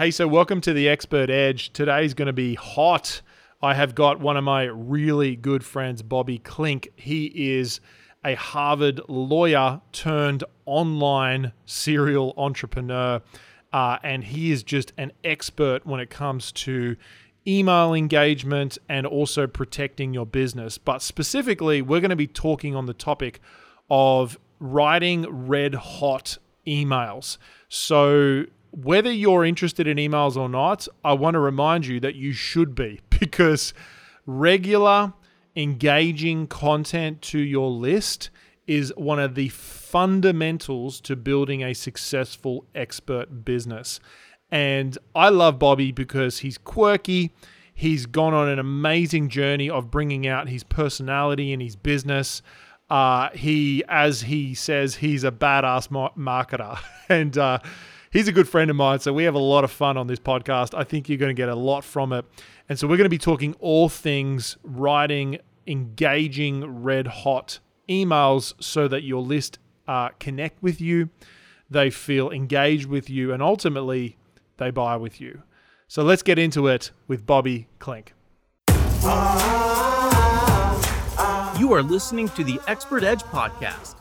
Hey, so welcome to the Expert Edge. Today's going to be hot. I have got one of my really good friends, Bobby Klink. He is a Harvard lawyer turned online serial entrepreneur. Uh, and he is just an expert when it comes to email engagement and also protecting your business. But specifically, we're going to be talking on the topic of writing red hot emails. So, whether you're interested in emails or not, I want to remind you that you should be because regular, engaging content to your list is one of the fundamentals to building a successful expert business. And I love Bobby because he's quirky. He's gone on an amazing journey of bringing out his personality in his business. Uh, he, as he says, he's a badass marketer. and uh, he's a good friend of mine. So we have a lot of fun on this podcast. I think you're going to get a lot from it. And so we're going to be talking all things writing engaging, red hot emails so that your list uh, connect with you, they feel engaged with you, and ultimately they buy with you. So let's get into it with Bobby Klink. You are listening to the Expert Edge podcast.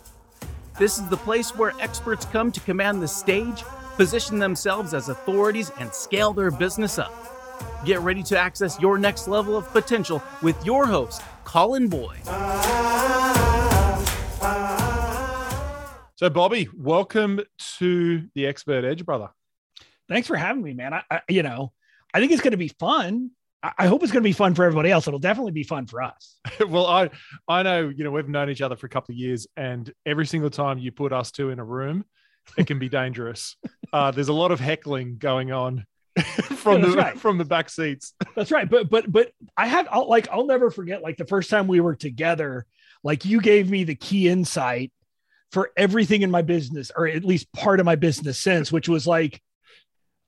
This is the place where experts come to command the stage, position themselves as authorities, and scale their business up. Get ready to access your next level of potential with your host, Colin Boyd. So, Bobby, welcome to the Expert Edge, brother. Thanks for having me, man. I, I you know, I think it's going to be fun. I, I hope it's going to be fun for everybody else. It'll definitely be fun for us. well, I, I know, you know, we've known each other for a couple of years, and every single time you put us two in a room, it can be dangerous. Uh, there's a lot of heckling going on from yeah, the right. from the back seats. That's right. But but but I have I'll, like I'll never forget like the first time we were together. Like you gave me the key insight for everything in my business, or at least part of my business sense, which was like,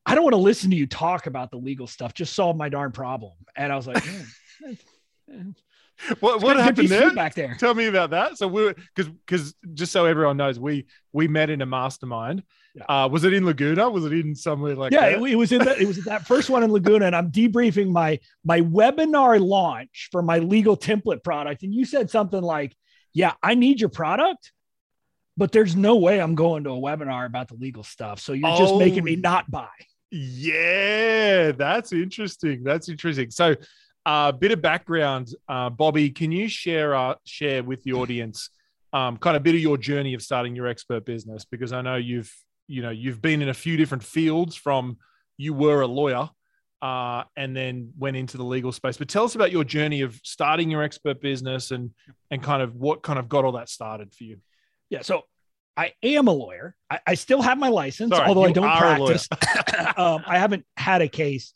I don't want to listen to you talk about the legal stuff. Just solve my darn problem. And I was like, hmm, hmm, hmm. What what happened there? Back there. Tell me about that. So we were because because just so everyone knows, we we met in a mastermind. Yeah. Uh, was it in Laguna? Was it in somewhere like yeah, it, it, was in the, it was that first one in Laguna, and I'm debriefing my my webinar launch for my legal template product. And you said something like, "Yeah, I need your product, but there's no way I'm going to a webinar about the legal stuff. So you're oh, just making me oh, not buy." Yeah, that's interesting. That's interesting. So a uh, bit of background, uh, Bobby. Can you share uh, share with the audience um, kind of bit of your journey of starting your expert business? Because I know you've you know you've been in a few different fields. From you were a lawyer, uh, and then went into the legal space. But tell us about your journey of starting your expert business and and kind of what kind of got all that started for you. Yeah, so I am a lawyer. I, I still have my license, Sorry, although I don't practice. um, I haven't had a case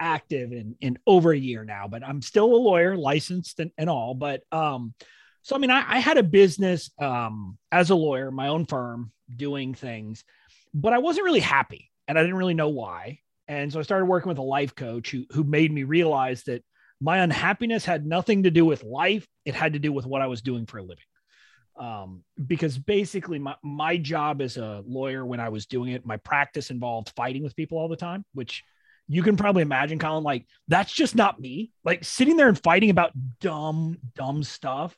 active in in over a year now, but I'm still a lawyer, licensed and, and all. But um, so I mean, I, I had a business um as a lawyer, my own firm, doing things, but I wasn't really happy, and I didn't really know why. And so I started working with a life coach who who made me realize that my unhappiness had nothing to do with life; it had to do with what I was doing for a living. Um, because basically my, my job as a lawyer when I was doing it, my practice involved fighting with people all the time, which you can probably imagine, Colin, like that's just not me. Like sitting there and fighting about dumb, dumb stuff.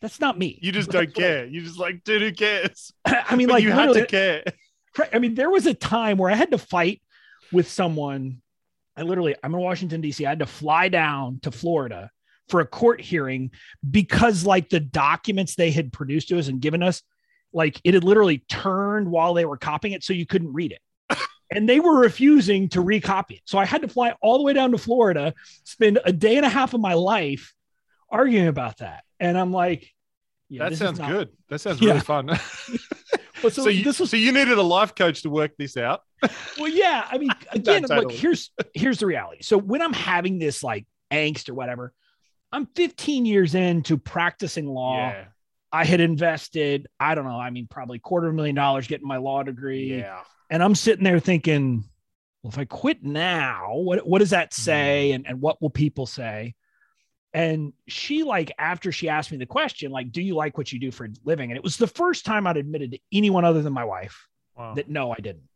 That's not me. You just don't care. You just like, dude, who cares? I mean, but like you had to care. I mean, there was a time where I had to fight with someone. I literally, I'm in Washington, D.C. I had to fly down to Florida for a court hearing because like the documents they had produced to us and given us, like it had literally turned while they were copying it so you couldn't read it and they were refusing to recopy it. So I had to fly all the way down to Florida, spend a day and a half of my life arguing about that. And I'm like, yeah, that sounds not... good. That sounds really yeah. fun. so, so, you, was... so you needed a life coach to work this out. well, yeah. I mean, again, totally. like here's here's the reality. So when I'm having this like angst or whatever, I'm 15 years into practicing law. Yeah. I had invested, I don't know, I mean, probably quarter of a million dollars getting my law degree. Yeah. And I'm sitting there thinking, well, if I quit now, what, what does that say? Mm. And, and what will people say? And she, like, after she asked me the question, like, do you like what you do for a living? And it was the first time I'd admitted to anyone other than my wife wow. that no, I didn't.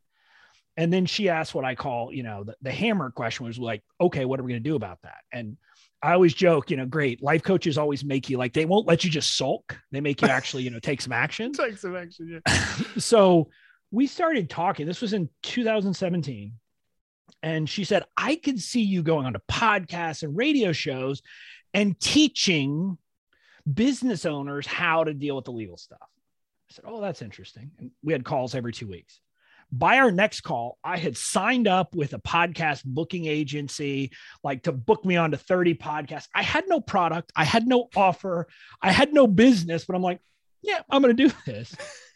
And then she asked what I call, you know, the, the hammer question was like, okay, what are we going to do about that? And I always joke, you know, great life coaches always make you like they won't let you just sulk. They make you actually, you know, take some action. take some action. Yeah. so we started talking. This was in 2017. And she said, I could see you going on to podcasts and radio shows and teaching business owners how to deal with the legal stuff. I said, Oh, that's interesting. And we had calls every two weeks. By our next call, I had signed up with a podcast booking agency, like to book me on to 30 podcasts. I had no product, I had no offer, I had no business, but I'm like, yeah, I'm going to do this.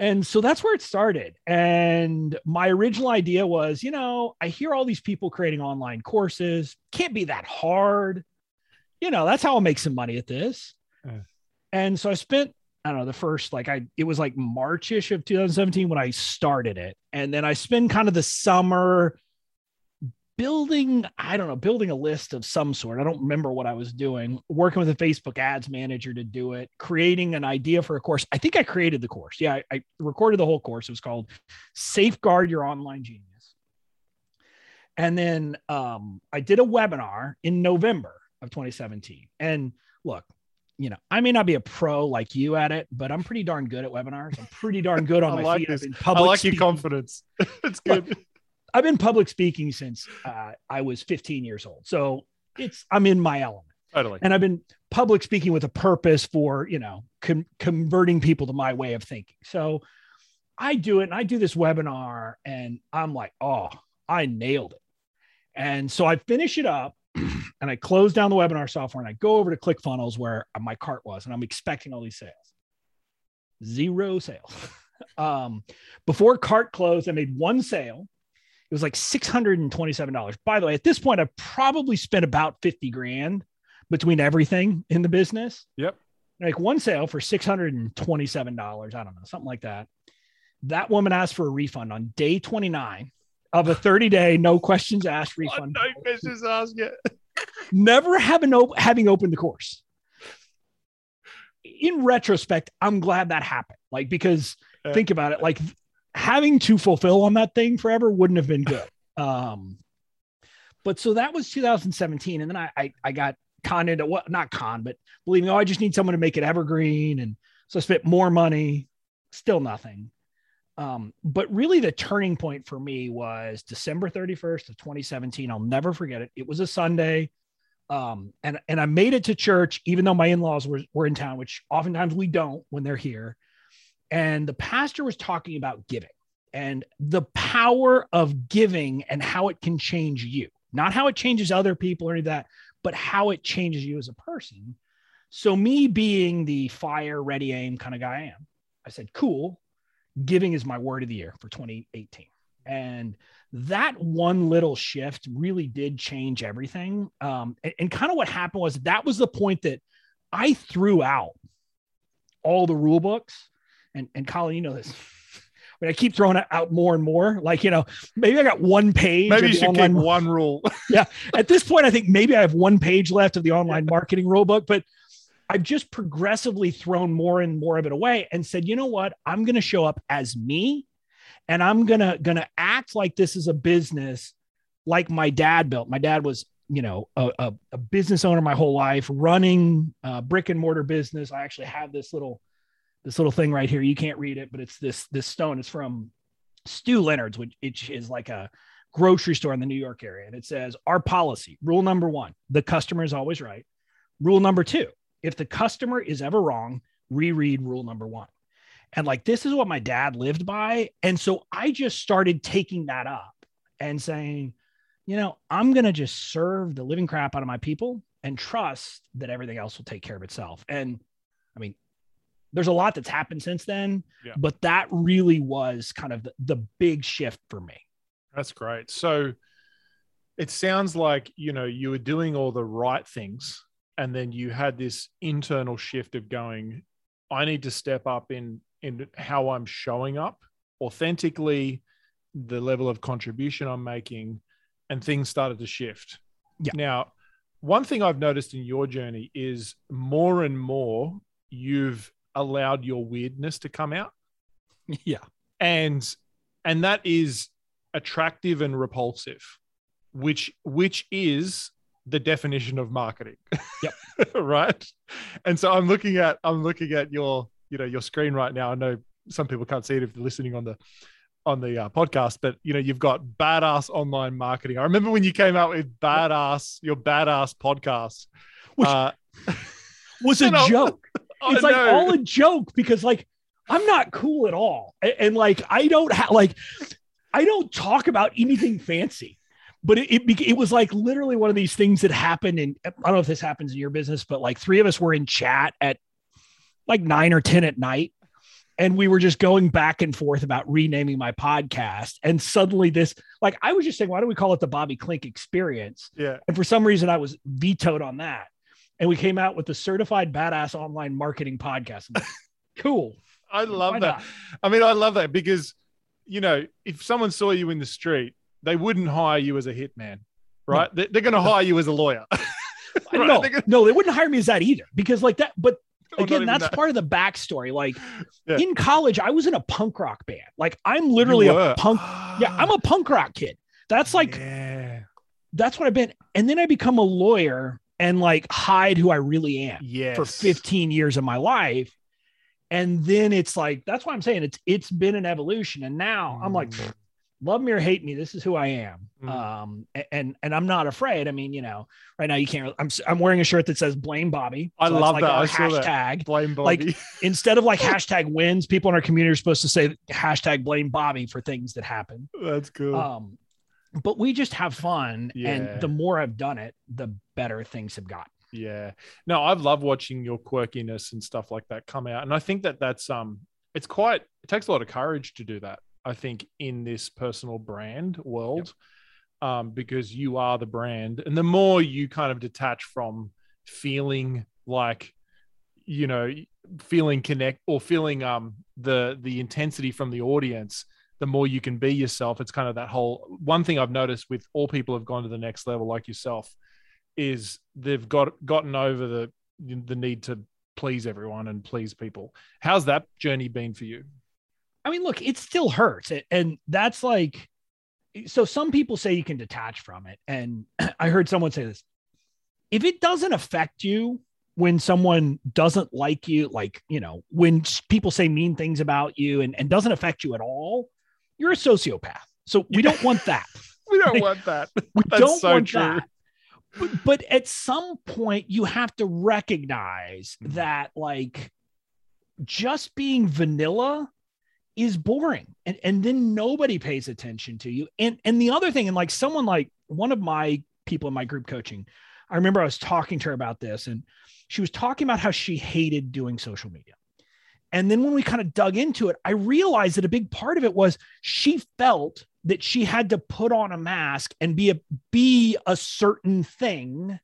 And so that's where it started. And my original idea was, you know, I hear all these people creating online courses, can't be that hard. You know, that's how I'll make some money at this. And so I spent, I don't know, the first like I, it was like Marchish of 2017 when I started it. And then I spent kind of the summer building, I don't know, building a list of some sort. I don't remember what I was doing, working with a Facebook ads manager to do it, creating an idea for a course. I think I created the course. Yeah, I, I recorded the whole course. It was called Safeguard Your Online Genius. And then um, I did a webinar in November of 2017. And look, you know, I may not be a pro like you at it, but I'm pretty darn good at webinars. I'm pretty darn good on my like feet. I like speaking. your confidence. it's good. Look, I've been public speaking since uh, I was 15 years old. So it's, I'm in my element. Totally. And I've been public speaking with a purpose for, you know, com- converting people to my way of thinking. So I do it and I do this webinar and I'm like, oh, I nailed it. And so I finish it up and I close down the webinar software and I go over to ClickFunnels where my cart was and I'm expecting all these sales. Zero sales. um, before cart closed, I made one sale it was like $627. By the way, at this point, I've probably spent about 50 grand between everything in the business. Yep. Like one sale for $627. I don't know, something like that. That woman asked for a refund on day 29 of a 30 day, no questions asked refund. no questions asked yet. Never having, op- having opened the course. In retrospect, I'm glad that happened. Like, because think about it, like having to fulfill on that thing forever wouldn't have been good. Um, but so that was 2017, and then I I, I got con into what not con, but believing oh I just need someone to make it evergreen, and so I spent more money, still nothing. Um, but really the turning point for me was December 31st of 2017. I'll never forget it. It was a Sunday. Um, and, and I made it to church, even though my in-laws were, were in town, which oftentimes we don't when they're here and the pastor was talking about giving and the power of giving and how it can change you, not how it changes other people or any of that, but how it changes you as a person. So, me being the fire, ready, aim kind of guy I am, I said, cool, giving is my word of the year for 2018. And that one little shift really did change everything. Um, and, and kind of what happened was that was the point that I threw out all the rule books and and Colin, you know this. I mean, I keep throwing it out more and more. Like, you know, maybe I got one page. Maybe you should online... keep one rule. yeah. At this point, I think maybe I have one page left of the online marketing rule book, but I've just progressively thrown more and more of it away and said, you know what? I'm going to show up as me and I'm going to, going to act like this is a business like my dad built. My dad was, you know, a, a, a business owner my whole life running a brick and mortar business. I actually have this little this little thing right here. You can't read it, but it's this this stone. It's from Stew Leonard's, which, which is like a grocery store in the New York area. And it says our policy, rule number one, the customer is always right. Rule number two, if the customer is ever wrong, reread rule number one. And like this is what my dad lived by. And so I just started taking that up and saying, you know, I'm going to just serve the living crap out of my people and trust that everything else will take care of itself. And I mean, there's a lot that's happened since then, yeah. but that really was kind of the, the big shift for me. That's great. So it sounds like, you know, you were doing all the right things and then you had this internal shift of going, I need to step up in in how I'm showing up authentically, the level of contribution I'm making, and things started to shift. Yeah. Now, one thing I've noticed in your journey is more and more you've allowed your weirdness to come out. Yeah. And and that is attractive and repulsive, which which is the definition of marketing. Yep. right. And so I'm looking at I'm looking at your you know your screen right now. I know some people can't see it if they're listening on the on the uh, podcast, but you know you've got badass online marketing. I remember when you came out with badass your badass podcast, which uh, was a joke. Oh, it's like all a joke because like I'm not cool at all, and, and like I don't have like I don't talk about anything fancy. But it, it, it was like literally one of these things that happened. And I don't know if this happens in your business, but like three of us were in chat at like nine or 10 at night and we were just going back and forth about renaming my podcast and suddenly this like i was just saying why don't we call it the bobby klink experience yeah and for some reason i was vetoed on that and we came out with the certified badass online marketing podcast like, cool i love why that not? i mean i love that because you know if someone saw you in the street they wouldn't hire you as a hitman right no. they're, going to hire you as a lawyer right? no, gonna... no, they wouldn't hire me as that either because like that. But again, that's that. part of the backstory. Like yeah. in college, I was in a punk rock band. Like I'm literally a punk. yeah, I'm a punk rock kid. That's like, yeah. that's what I've been. And then I become a lawyer and like hide who I really am yes. for 15 years of my life. And then it's like, that's why I'm saying it's, it's been an evolution. And now mm. I'm like, mm love me or hate me this is who i am mm. um and and i'm not afraid i mean you know right now you can't i'm i'm wearing a shirt that says blame bobby so i love like that I hashtag that. blame bobby like instead of like hashtag wins people in our community are supposed to say hashtag blame bobby for things that happen that's cool um but we just have fun yeah. and the more i've done it the better things have got yeah no i've loved watching your quirkiness and stuff like that come out and i think that that's um it's quite it takes a lot of courage to do that I think, in this personal brand world, yep. um, because you are the brand. And the more you kind of detach from feeling like, you know, feeling connect or feeling um the the intensity from the audience, the more you can be yourself. It's kind of that whole one thing I've noticed with all people have gone to the next level, like yourself, is they've got gotten over the the need to please everyone and please people. How's that journey been for you? I mean, look, it still hurts. And that's like, so some people say you can detach from it. And I heard someone say this if it doesn't affect you when someone doesn't like you, like, you know, when people say mean things about you and, and doesn't affect you at all, you're a sociopath. So we don't want that. we don't want that. We That's don't so want true. that. But, but at some point, you have to recognize mm-hmm. that, like, just being vanilla is boring and, and then nobody pays attention to you and and the other thing and like someone like one of my people in my group coaching i remember i was talking to her about this and she was talking about how she hated doing social media and then when we kind of dug into it i realized that a big part of it was she felt that she had to put on a mask and be a be a certain thing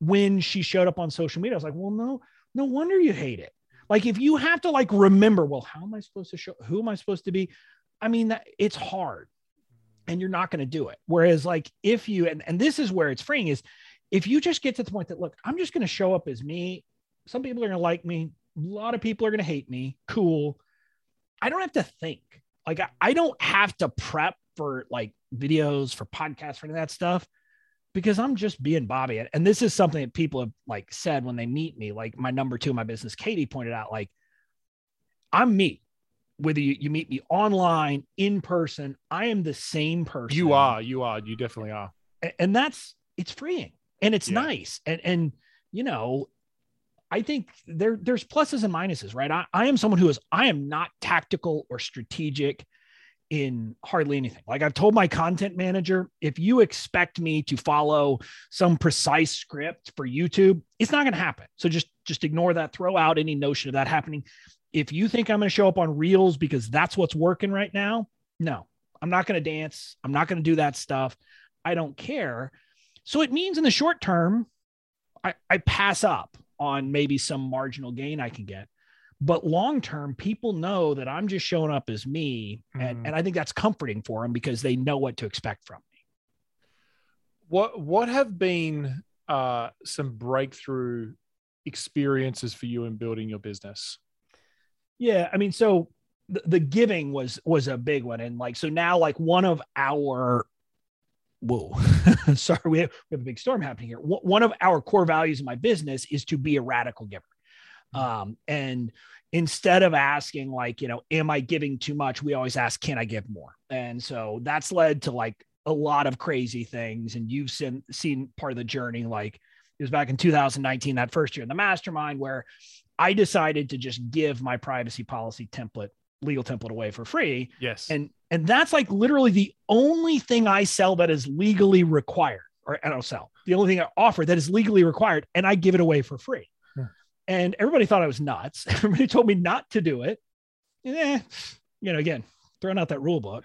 when she showed up on social media i was like well no no wonder you hate it like if you have to like remember, well, how am I supposed to show who am I supposed to be? I mean, that it's hard and you're not going to do it. Whereas like if you and, and this is where it's freeing is if you just get to the point that look, I'm just going to show up as me. Some people are going to like me. A lot of people are going to hate me. Cool. I don't have to think. Like I, I don't have to prep for like videos, for podcasts, for any of that stuff because I'm just being Bobby. And this is something that people have like said when they meet me, like my number two in my business, Katie pointed out, like I'm me. Whether you, you meet me online, in person, I am the same person. You are, you are, you definitely are. And, and that's it's freeing and it's yeah. nice. And and you know, I think there there's pluses and minuses, right? I, I am someone who is I am not tactical or strategic in hardly anything. Like I've told my content manager, if you expect me to follow some precise script for YouTube, it's not going to happen. So just just ignore that. Throw out any notion of that happening. If you think I'm going to show up on Reels because that's what's working right now, no. I'm not going to dance. I'm not going to do that stuff. I don't care. So it means in the short term, I, I pass up on maybe some marginal gain I can get. But long term people know that i'm just showing up as me mm. and, and i think that's comforting for them because they know what to expect from me. What what have been uh, some breakthrough experiences for you in building your business? Yeah i mean so the, the giving was was a big one. And like so now like one of our whoa. Sorry we have, we have a big storm happening here. One of our core values in my business is to be a radical giver. Mm. um, and instead of asking like you know am i giving too much? We always ask can i give more? And so that's led to like a lot of crazy things. And you've seen seen part of the journey like it was back in 2019 that first year in the mastermind where i decided to just give my privacy policy template legal template away for free yes and and that's like literally the only thing i sell that is legally required or i don't sell the only thing i offer that is legally required and i give it away for free and everybody thought I was nuts. Everybody told me not to do it. Yeah, you know, again, throwing out that rule book.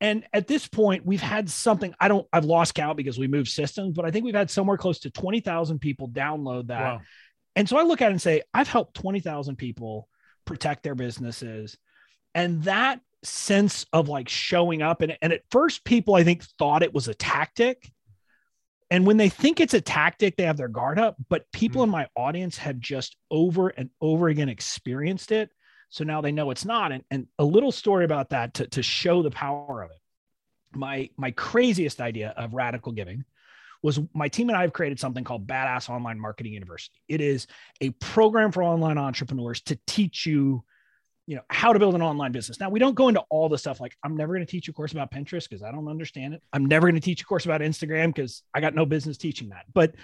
And at this point, we've had something I don't, I've lost count because we moved systems, but I think we've had somewhere close to 20,000 people download that. Wow. And so I look at it and say, I've helped 20,000 people protect their businesses. And that sense of like showing up, and, and at first, people I think thought it was a tactic. And when they think it's a tactic, they have their guard up. But people mm-hmm. in my audience have just over and over again experienced it. So now they know it's not. And, and a little story about that to, to show the power of it. My my craziest idea of radical giving was my team and I have created something called Badass Online Marketing University. It is a program for online entrepreneurs to teach you you know how to build an online business. Now we don't go into all the stuff like i'm never going to teach a course about pinterest because i don't understand it. I'm never going to teach a course about instagram because i got no business teaching that. But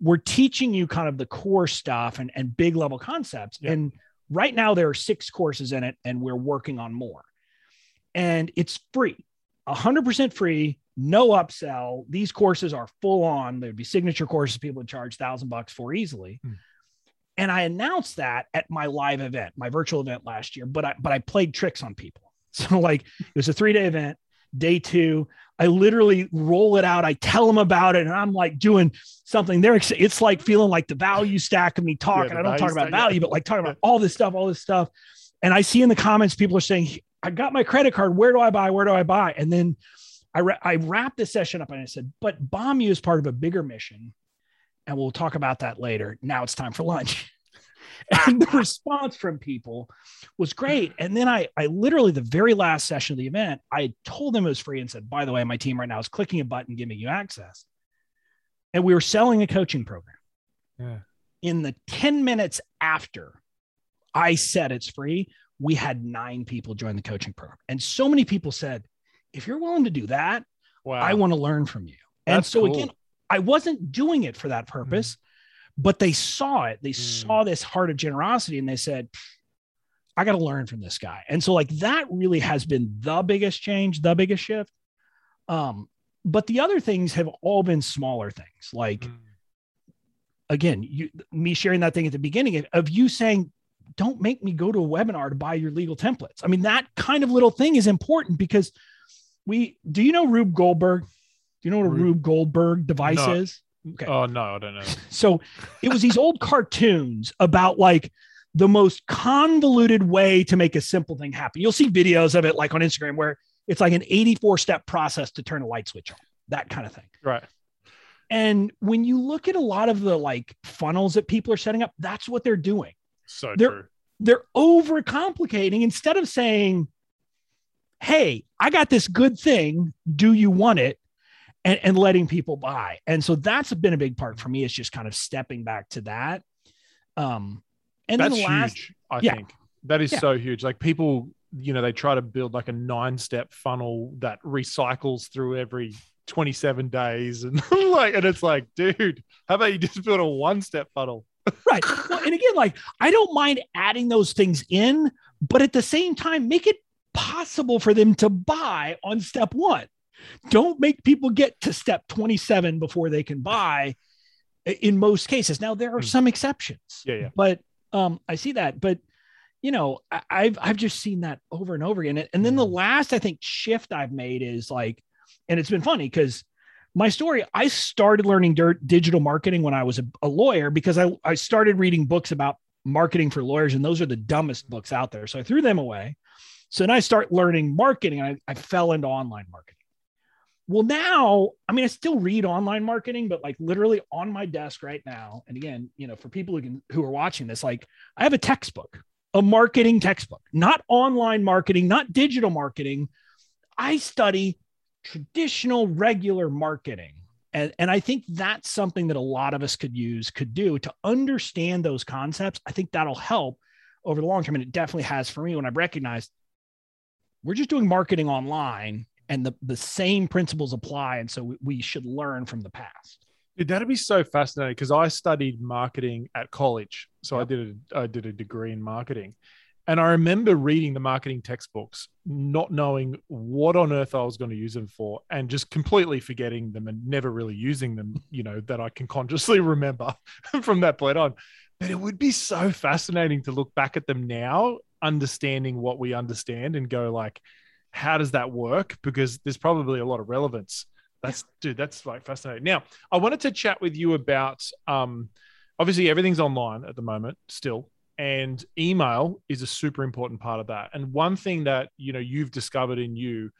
we're teaching you kind of the core stuff and, and big level concepts. Yeah. and right now there are six courses in it and we're working on more. And it's free 100% free no upsell. These courses are full on. There'd be signature courses people would charge thousand bucks for easily. Mm and I announced that at my live event, my virtual event last year, but I but I played tricks on people. So like it was a three-day event, day two. I literally roll it out. I tell them about it, and I'm like doing something. There, it's like feeling like the value stack of me talking. Yeah, I don't talk about value, yeah. but like talking about all this stuff, all this stuff. And I see in the comments people are saying, "I got my credit card. Where do I buy? Where do I buy?" And then I ra- I wrapped the session up and I said, "But Bomb You is part of a bigger mission and we'll talk about that later. Now it's time for lunch. and the response from people was great. And then I, I literally the very last session of the event, I told them it was free and said, by the way, my team right now is clicking a button, giving you access. And we were selling a coaching program. Yeah. In the 10 minutes after I said it's free, we had nine people join the coaching program. And so many people said, if you're willing to do that, wow. I want to learn from you. That's and so cool. again, I wasn't doing it for that purpose, mm. But they saw it. They mm. saw this heart of generosity and they said, I got to learn from this guy. And so, like, that really has been the biggest change, the biggest shift. Um, but the other things have all been smaller things. Like, mm. again, you, me sharing that thing at the beginning of, of you saying, don't make me go to a webinar to buy your legal templates. I mean, that kind of little thing is important because we do you know Rube Goldberg? Do you know what a Rube Goldberg device no. is? Okay. Oh no, I don't know. so it was these old cartoons about like the most convoluted way to make a simple thing happen. You'll see videos of it like on Instagram where it's like an 84 step process to turn a light switch on, that kind of thing. Right. And when you look at a lot of the like funnels that people are setting up, that's what they're doing. So they're, true. They're overcomplicating instead of saying, Hey, I got this good thing. Do you want it? And, and letting people buy. And so that's been a big part for me is just kind of stepping back to that. Um, and that's then the last, huge, I yeah. think that is yeah. so huge. Like people, you know, they try to build like a nine step funnel that recycles through every 27 days. And like, and it's like, dude, how about you just build a one step funnel? right. Well, and again, like I don't mind adding those things in, but at the same time, make it possible for them to buy on step one. Don't make people get to step 27 before they can buy in most cases. Now there are hmm. some exceptions. Yeah, yeah. But um, I see that. But you know, I, have I've just seen that over and over again. And then the hmm. last I think shift I've made is like, and it's been funny because my story, I started learning digital marketing when I was a, a, lawyer because I, I started reading books about marketing for lawyers, and those are the dumbest books out there. So I threw them away. So then I start learning marketing, and I, I fell into online marketing. Well, now, I mean, I still read online marketing, but like literally on my desk right now. And again, you know, for people who can who are watching this, like I have a textbook a marketing textbook, not online marketing, not digital marketing. I study traditional, regular marketing. And, and I think that's something that a lot of us could use, could do to understand those concepts. I think that'll help over the long term. And it definitely has for me when I've recognized we're just doing marketing online and the, the same principles apply. And so we, we should learn from the past. Dude, that'd be so fascinating because I studied marketing at college. So yep. I did a I did a degree in marketing. And I remember reading the marketing textbooks, not knowing what on earth I was going to use them for, and just completely forgetting them and never really using them, you know, that I can consciously remember from that point on. But it would be so fascinating to look back at them now, understanding what we understand and go like, how does that work? Because there's probably a lot of relevance. That's dude, that's like fascinating. Now, I wanted to chat with you about um obviously everything's online at the moment still and email is a super important part of that and one thing that you know you've discovered in you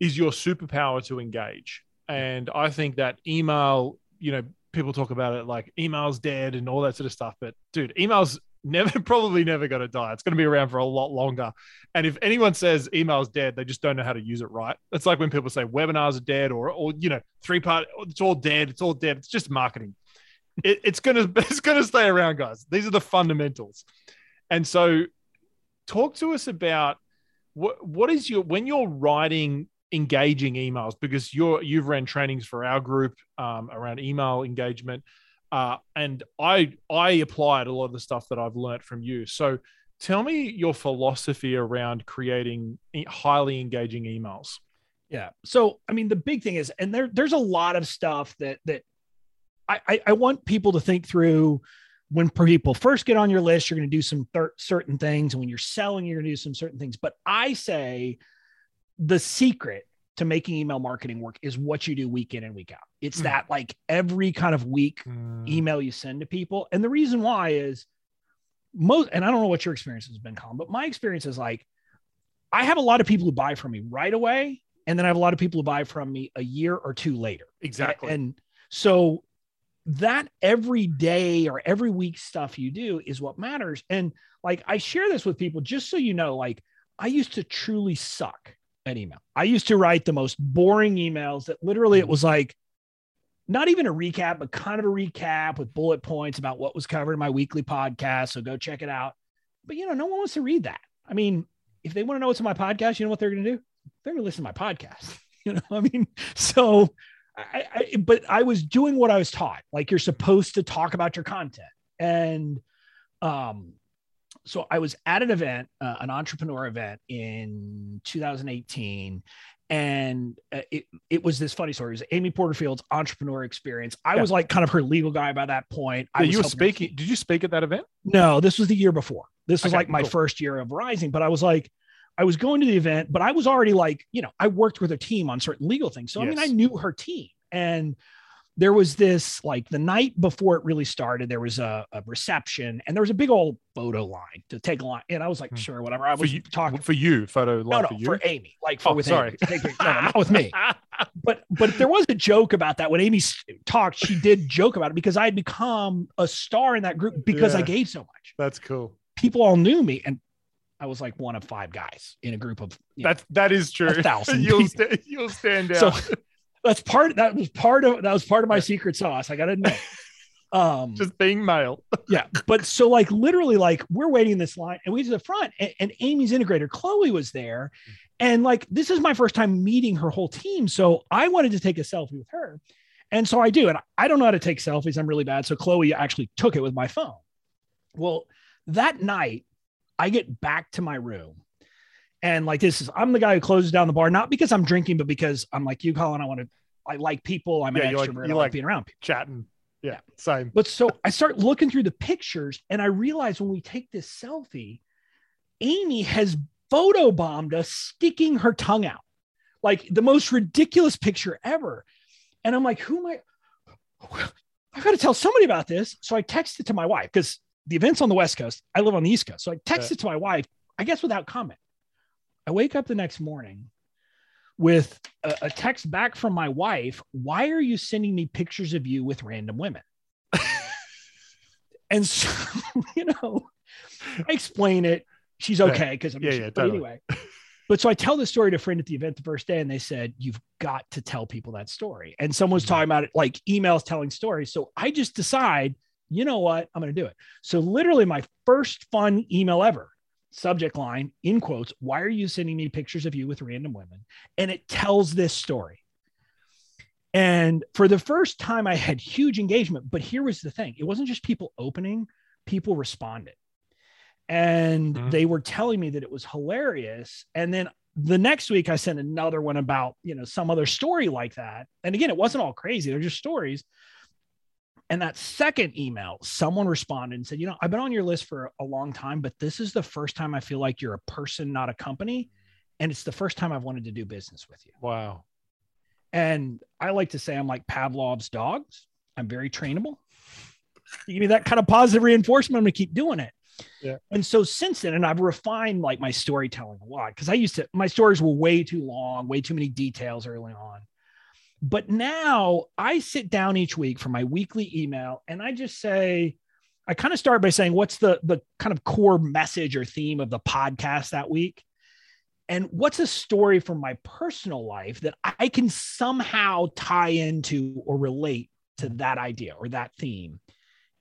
is your superpower to engage and i think that email you know people talk about it like email's dead and all that sort of stuff but dude email's never probably never going to die. It's going to be around for a lot longer. And if anyone says email's dead they just don't know how to use it right. It's like when people say webinars are dead or or you know three part it's all dead it's all dead. It's just marketing. It, it's gonna it's gonna stay around, guys. These are the fundamentals. And so, talk to us about what what is your when you're writing engaging emails because you're you've ran trainings for our group um, around email engagement, uh, and I I applied a lot of the stuff that I've learned from you. So tell me your philosophy around creating highly engaging emails. Yeah. So I mean, the big thing is, and there there's a lot of stuff that that I, I want people to think through when people first get on your list, you're going to do some thir- certain things. And when you're selling, you're going to do some certain things. But I say the secret to making email marketing work is what you do week in and week out. It's mm. that like every kind of week mm. email you send to people. And the reason why is most, and I don't know what your experience has been, Colin, but my experience is like I have a lot of people who buy from me right away. And then I have a lot of people who buy from me a year or two later. Exactly. And so that every day or every week stuff you do is what matters. And like I share this with people just so you know, like I used to truly suck at email. I used to write the most boring emails that literally it was like not even a recap, but kind of a recap with bullet points about what was covered in my weekly podcast. So go check it out. But you know, no one wants to read that. I mean, if they want to know what's in my podcast, you know what they're going to do? They're going to listen to my podcast. You know, I mean, so I, I, but I was doing what I was taught. Like you're supposed to talk about your content, and um, so I was at an event, uh, an entrepreneur event in 2018, and uh, it it was this funny story. It was Amy Porterfield's entrepreneur experience. I yeah. was like kind of her legal guy by that point. I you were speaking. Did you speak at that event? No, this was the year before. This was okay, like my cool. first year of Rising, but I was like I was going to the event, but I was already like, you know, I worked with her team on certain legal things. So, yes. I mean, I knew her team. And there was this like the night before it really started, there was a, a reception and there was a big old photo line to take a line. And I was like, hmm. sure, whatever. I was for you, talking for you, photo line no, no, for you, for Amy, like for oh, with sorry. Amy. no, no, not with me. But but there was a joke about that when Amy talked. She did joke about it because I had become a star in that group because yeah, I gave so much. That's cool. People all knew me, and I was like one of five guys in a group of that's know, that is true. you'll st- you'll stand out. So that's part that was part of that was part of my secret sauce. I gotta admit. Um just being male. yeah. But so like literally like we're waiting in this line and we to the front and, and Amy's integrator, Chloe was there. And like this is my first time meeting her whole team. So I wanted to take a selfie with her. And so I do. And I don't know how to take selfies. I'm really bad. So Chloe actually took it with my phone. Well, that night I get back to my room and like this is I'm the guy who closes down the bar, not because I'm drinking, but because I'm like you, Colin. I want to I like people. I'm yeah, an extrovert. Like, I like, like being around people. Chatting. Yeah, same. But so I start looking through the pictures and I realize when we take this selfie, Amy has photobombed us sticking her tongue out. Like the most ridiculous picture ever. And I'm like, who am I? I've got to tell somebody about this. So I texted to my wife because the event's on the West Coast. I live on the East Coast. So I texted yeah. to my wife, I guess without comment. I wake up the next morning with a, a, text back from my wife. Why are you sending me pictures of you with random women? and so, you know, I explain it. She's okay because I'm yeah, just, yeah, totally. anyway. But so I tell the story to a friend at the event the first day, and they said, You've got to tell people that story. And someone's Mhm. talking about it like emails telling stories. So I just decide, you know what? I'm going to do it. So literally, my first fun email ever subject line in quotes, Why are you sending me pictures of you with random women? And it tells this story. And for the first time, I had huge engagement. But here was the thing it wasn't just people opening, people responded. And Mhm. they were telling me that it was hilarious. And then the next week, I sent another one about, you know, some other story like that. And again, it wasn't all crazy, they're just stories. And that second email, someone responded and said, You know, I've been on your list for a long time, but this is the first time I feel like you're a person, not a company. And it's the first time I've wanted to do business with you. Wow. And I like to say I'm like Pavlov's dogs. I'm very trainable. You give me that kind of positive reinforcement, I'm going to keep doing it. Yeah. And so since then, and I've refined like my storytelling a lot because I used to, my stories were way too long, way too many details early on. But now I sit down each week for my weekly email and I just say, I kind of start by saying, what's the, the kind of core message or theme of the podcast that week? and what's a story from my personal life that I can somehow tie into or relate to that idea or that theme.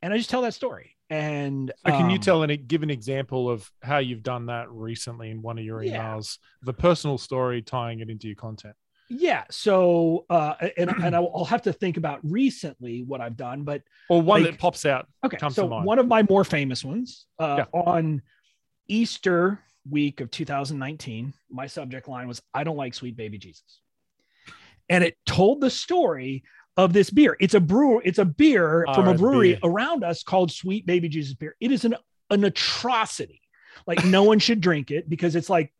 And I just tell that story. And So can you um, tell any give an example of how you've done that recently in one of your Yeah. emails? The personal story tying it into your content. Yeah. So, uh, and, and I'll have to think about recently what I've done, but Or one Like- that pops out. Okay, comes so to mind. one of my more famous ones uh, on Easter week of 2019, my subject line was "I don't like sweet baby Jesus," and it told the story of this beer. It's a brewer. It's a beer from a brewery around us called Sweet Baby Jesus beer. It is an an atrocity. Like no one should drink it because it's like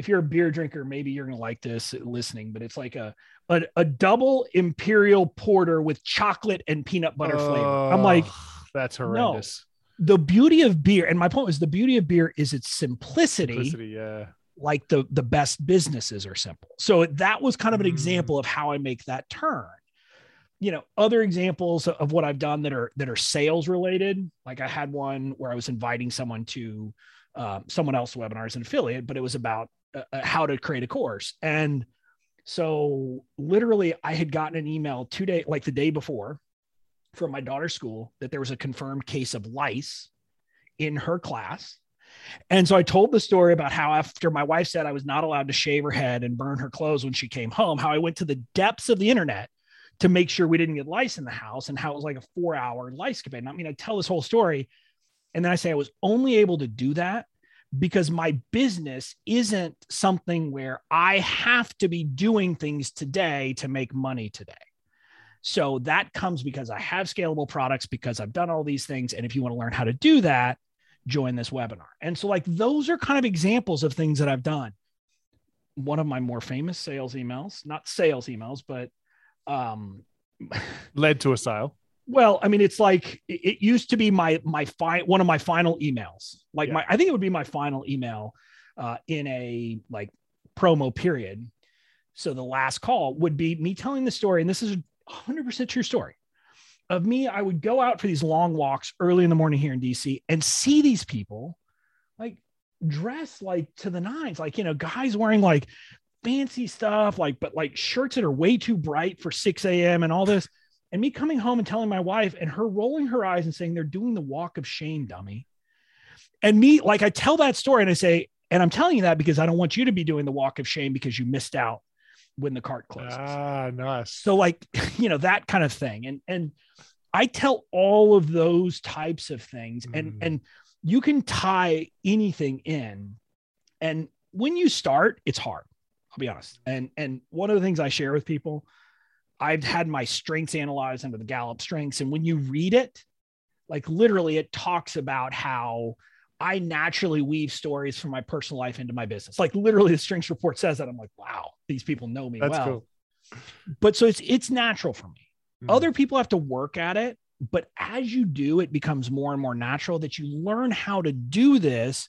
if you're a beer drinker, maybe you're gonna like this listening, but it's like a a, a double imperial porter with chocolate and peanut butter flavor. I'm like, that's horrendous. the beauty of beer, and my point was the beauty of beer is its simplicity, Simplicity, yeah. like the the best businesses are simple. So that was kind of an Mm. example of how I make that turn. You know, other examples of what I've done that are that are sales related. Like I had one where I was inviting someone to um, someone else webinar as an affiliate, but it was about uh, uh, how to create a course. And so literally, I had gotten an email two day, like the day before, from my daughter's school that there was a confirmed case of lice in her class. And so I told the story about how after my wife said I was not allowed to shave her head and burn her clothes when she came home, how I went to the depths of the internet to make sure we didn't get lice in the house and how it was like a four hour lice campaign. I mean, I tell this whole story and then I say I was only able to do that because my business isn't something where I have to be doing things today to make money today. So that comes because I have scalable products, because I've done all these things. And if you want to learn how to do that, join this webinar. And so, like, those are kind of examples of things that I've done. One of my more famous sales emails, not sales emails, but um, Led to a sale. Well, I mean, it's like it, used to be my my fi- one of my final emails. Like Yeah. my, I think it would be my final email uh, in a like promo period. So the last call would be me telling the story, and this is a hundred percent true story of me. I would go out for these long walks early in the morning here in DC and see these people like dressed like to the nines, like you know, guys wearing like fancy stuff, like but like shirts that are way too bright for 6 a.m. and all this and me coming home and telling my wife and her rolling her eyes and saying they're doing the walk of shame dummy. And me like i tell that story and i say and i'm telling you that because i don't want you to be doing the walk of shame because you missed out when the cart closes. Ah, nice. so like you know that kind of thing. And and i tell all of those types of things and Mm. and you can tie anything in. And when you start it's hard i'll be honest. And and one of the things i share with people i've had my strengths analyzed under the gallup strengths. And when you read it like literally it talks about how i naturally weave stories from my personal life into my business. Like literally the strengths report says that. I'm like wow these people know me That's well. cool. but so it's it's natural for me. Mm. other people have to work at it. But as you do it becomes more and more natural that you learn how to do this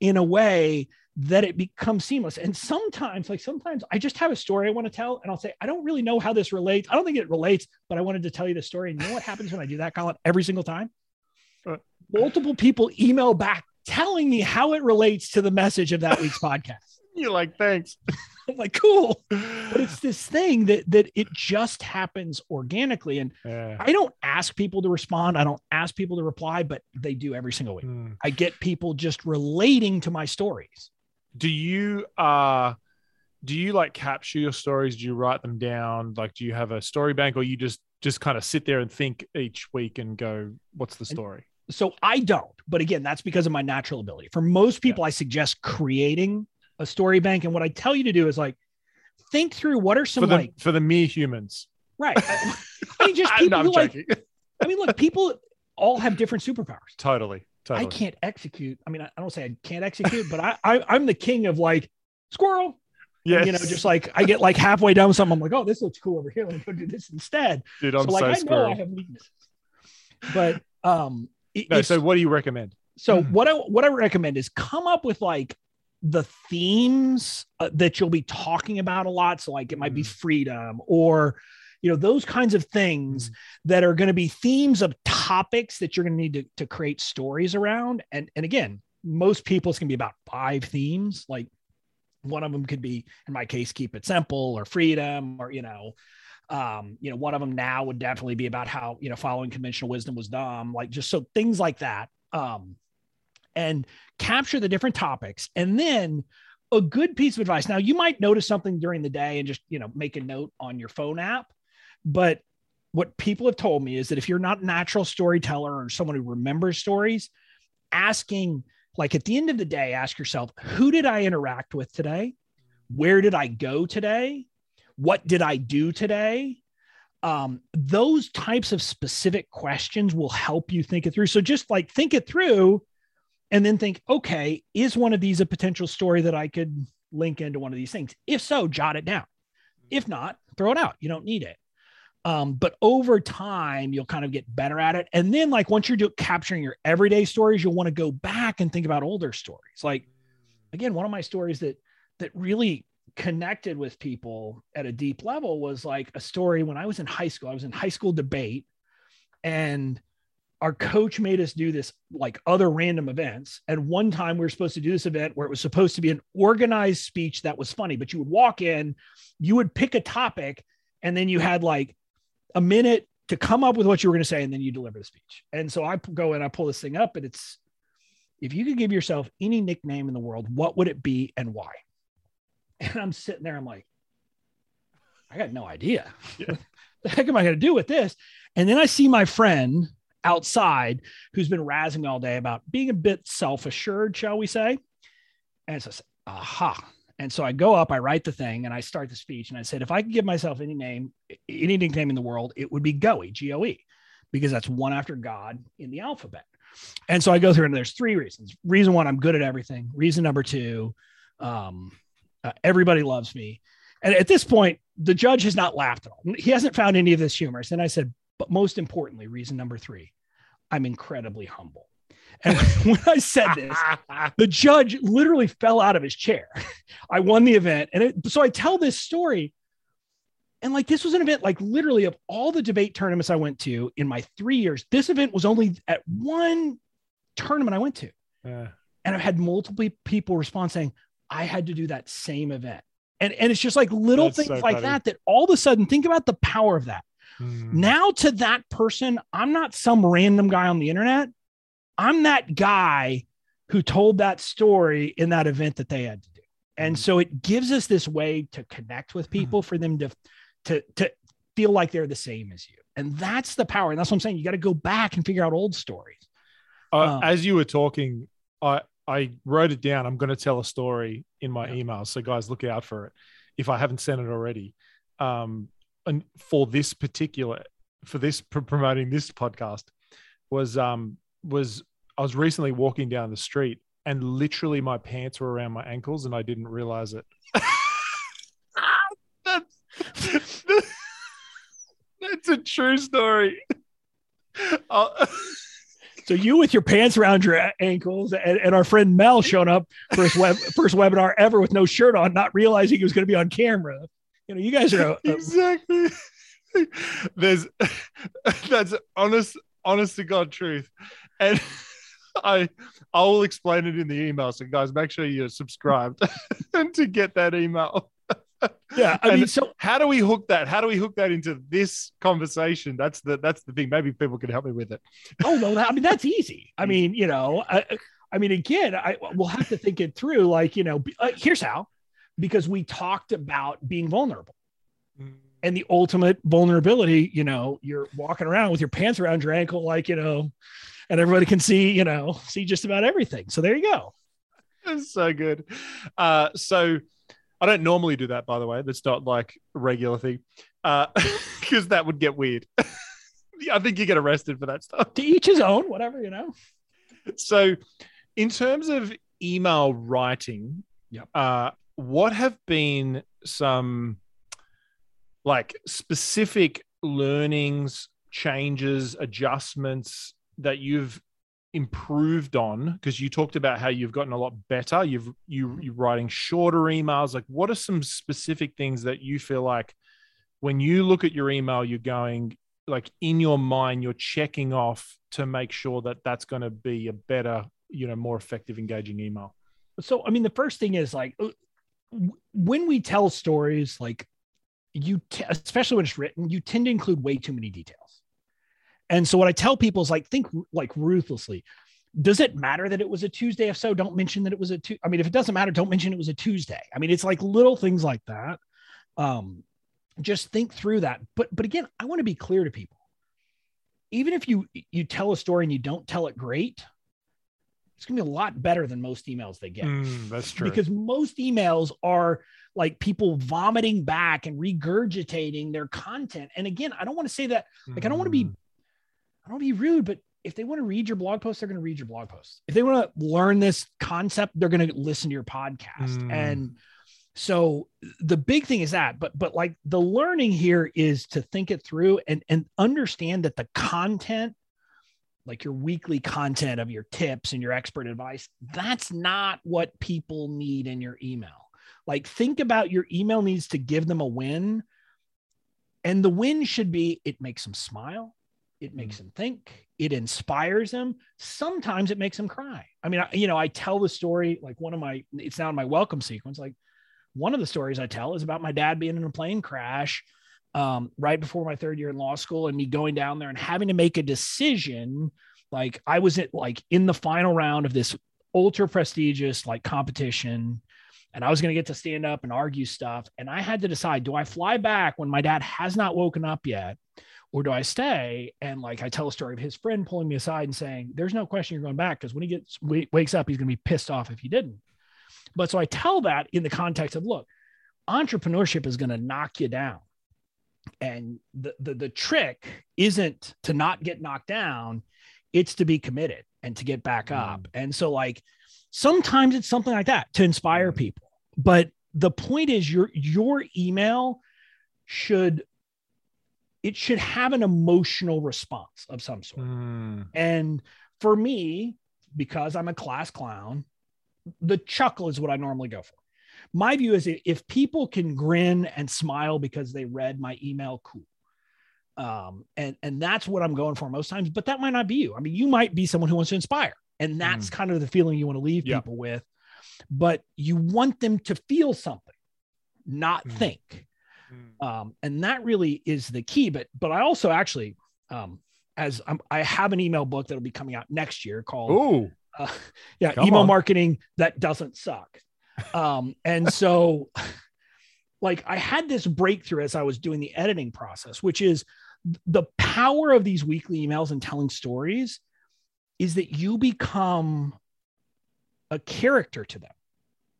in a way that it becomes seamless and sometimes like sometimes i just have a story i want to tell and i'll say i don't really know how this relates i don't think it relates but i wanted to tell you the story and you know what happens when i do that colin every single time multiple people email back telling me how it relates to the message of that week's podcast. You're like, thanks. I'm like, cool. But it's this thing that that it just happens organically. And yeah. I don't ask people to respond. I don't ask people to reply, but they do every single week. Mm. I get people just relating to my stories. Do you uh do you like capture your stories? Do you write them down? Like do you have a story bank or you just just kind of sit there and think each week and go, what's the story? so I don't, but again, that's because of my natural ability. For most people, yeah. I suggest creating a story bank. And what I tell you to do is like think through what are some for the, like for the mere humans. Right. I mean, just people no, like, I mean, look, people all have different superpowers. Totally. Totally. I can't execute. I mean, I, don't say I can't execute, but I, I am the king of like squirrel. Yeah. You know, just like I get like halfway down with something. I'm like, oh, this looks cool over here. Let me go do this instead. Dude, I'm so, like, so I squirrel. know I have weaknesses. But um no, so what do you recommend? So mm. what I what I recommend is come up with like the themes uh, that you'll be talking about a lot. So like it might mm. be hmm. freedom or you know those kinds of things mm. that are going to be themes of topics that you're going to need to, to create stories around. And and again, most people it's going to be about five themes. Like one of them could be, in my case, keep it simple or freedom or you know um, you know, one of them now would definitely be about how, you know, following conventional wisdom was dumb, like just so things like that. Um, and capture the different topics. And then a good piece of advice. Now, you might notice something during the day and just, you know, make a note on your phone app. But what people have told me is that if you're not a natural storyteller or someone who remembers stories, asking, like at the end of the day, ask yourself, who did I interact with today? Where did I go today? what did I do today? Um, those types of specific questions will help you think it through. So just like think it through and then think, okay, is one of these a potential story that I could link into one of these things? If so, jot it down. If not, throw it out. You don't need it. Um, but over time, you'll kind of get better at it. And then, like once you're do- capturing your everyday stories, you'll want to go back and think about older stories. Like, again, one of my stories that that really connected with people at a deep level was like a story when I was in high school. I was in high school debate and our coach made us do this like other random events. And one time we were supposed to do this event where it was supposed to be an organized speech that was funny, but you would walk in, you would pick a topic, and then you had like a minute to come up with what you were going to say, and then you deliver the speech. And so I go and I pull this thing up, and it's if you could give yourself any nickname in the world, what would it be and why? And I'm sitting there, I'm like, I got no idea. Yeah. the heck am I going to do with this? And then I see my friend outside who's been razzing me all day about being a bit self assured, shall we say. And it's just, aha. And so I go up, I write the thing, and I start the speech. And I said, if I could give myself any name, any nickname in the world, it would be Goey, G O E, because that's one after God in the alphabet. And so I go through, and there's three reasons. Reason one, I'm good at everything. Reason number two, um, uh, everybody loves me. And at this point, the judge has not laughed at all. He hasn't found any of this humorous. And I said, but most importantly, reason number three, I'm incredibly humble. And when I said this, the judge literally fell out of his chair. I won the event. And it, so I tell this story. And like, this was an event, like, literally, of all the debate tournaments I went to in my three years, this event was only at one tournament I went to. And I've had multiple people respond saying, I had to do that same event. And, and it's just like little things so like funny. that, that all of a sudden think about the power of that. Mm. Now to that person, I'm not some random guy on the internet. I'm that guy who told that story in that event that they had to do. And mm. so it gives us this way to connect with people mm. for them to, to, to feel like they're the same as you. And that's the power. And that's what I'm saying. You got to go back and figure out old stories. Uh, um, as you were talking, I, I wrote it down. I'm going to tell a story in my yeah. email. So guys, look out for it. If I haven't sent it already, um, and for this particular, for this promoting this podcast was, um, was I was recently walking down the street and literally my pants were around my ankles and I didn't realize it. that's, that's a true story. Oh. So you with your pants around your ankles, and, and our friend Mel showing up first web first webinar ever with no shirt on, not realizing he was going to be on camera. You know, you guys are a, exactly. There's that's honest. honest to God truth. And I I will explain it in the email. So guys, make sure you're subscribed to get that email. Yeah, I mean, so how do we hook that? How do we hook that into this conversation? That's the that's the thing. Maybe people can help me with it. Oh no, I mean that's easy. I mean, you know, I, I mean, again, I we'll have to think it through. Like, you know, uh, here's how, because we talked about being vulnerable. Mm and the ultimate vulnerability, you know, you're walking around with your pants around your ankle, like, you know, and everybody can see, you know, see just about everything. So there you go. That's so good. Uh, so I don't normally do that, by the way. That's not like a regular thing, because uh, that would get weird. I think you get arrested for that stuff. To each his own, whatever, you know. So, in terms of email writing, yep. uh, what have been some like specific learnings, changes, adjustments that you've improved on because you talked about how you've gotten a lot better. You've you you're writing shorter emails. Like what are some specific things that you feel like when you look at your email you're going like in your mind you're checking off to make sure that that's going to be a better you know more effective engaging email? So i mean the first thing is like uh, when we tell stories like you t- especially when it's written you tend to include way too many details and so what i tell people is like think like ruthlessly does it matter that it was a tuesday if so don't mention that it was a tu- i mean if it doesn't matter don't mention it was a tuesday i mean it's like little things like that um just think through that but but again i want to be clear to people even if you you tell a story and you don't tell it great it's going to be a lot better than most emails they get. Mm, that's true. Because most emails are like people vomiting back and regurgitating their content. And again, I don't want to say that, like, I don't want to be, mm. I don't be rude, but if they want to read your blog post, they're going to read your blog post. If they want to learn this concept, they're going to listen to your podcast. Mm. And so the big thing is that, but, but like the learning here is to think it through and, and understand that the content like your weekly content of your tips and your expert advice, that's not what people need in your email. Like, think about your email needs to give them a win. And the win should be it makes them smile, it makes mm. them think, it inspires them. Sometimes it makes them cry. I mean, I, you know, I tell the story like one of my, it's now in my welcome sequence. Like, one of the stories I tell is about my dad being in a plane crash um, right before my third year in law school and me going down there and having to make a decision. Like I was at like in the final round of this ultra prestigious like competition and I was going to get to stand up and argue stuff. And I had to decide, do I fly back when my dad has not woken up yet? Or do I stay? And like, I tell a story of his friend pulling me aside and saying, there's no question you're going back. Cause when he gets, w- wakes up, he's going to be pissed off if he didn't. But so I tell that in the context of, look, entrepreneurship is going to knock you down and the, the the trick isn't to not get knocked down it's to be committed and to get back mm. up and so like sometimes it's something like that to inspire mm. people but the point is your your email should it should have an emotional response of some sort mm. and for me because i'm a class clown the chuckle is what i normally go for my view is if people can grin and smile because they read my email, cool. Um, and and that's what I'm going for most times. But that might not be you. I mean, you might be someone who wants to inspire, and that's mm. kind of the feeling you want to leave yep. people with. But you want them to feel something, not mm. think. Mm. Um, and that really is the key. But but I also actually, um, as I'm, i have an email book that'll be coming out next year called. Ooh. Uh, yeah, Come email on. marketing that doesn't suck. Um, and so, like, I had this breakthrough as I was doing the editing process, which is the power of these weekly emails and telling stories is that you become a character to them.